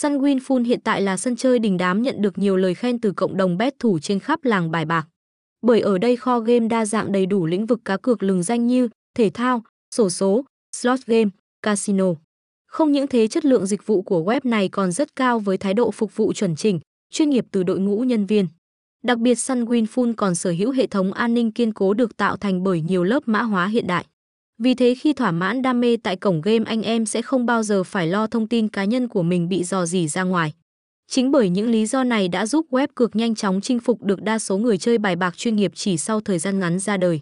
Sun Winful hiện tại là sân chơi đình đám nhận được nhiều lời khen từ cộng đồng bet thủ trên khắp làng bài bạc. Bởi ở đây kho game đa dạng đầy đủ lĩnh vực cá cược lừng danh như thể thao, sổ số, slot game, casino. Không những thế chất lượng dịch vụ của web này còn rất cao với thái độ phục vụ chuẩn chỉnh, chuyên nghiệp từ đội ngũ nhân viên. Đặc biệt Sun Winful còn sở hữu hệ thống an ninh kiên cố được tạo thành bởi nhiều lớp mã hóa hiện đại. Vì thế khi thỏa mãn đam mê tại cổng game anh em sẽ không bao giờ phải lo thông tin cá nhân của mình bị dò dỉ ra ngoài. Chính bởi những lý do này đã giúp web cược nhanh chóng chinh phục được đa số người chơi bài bạc chuyên nghiệp chỉ sau thời gian ngắn ra đời.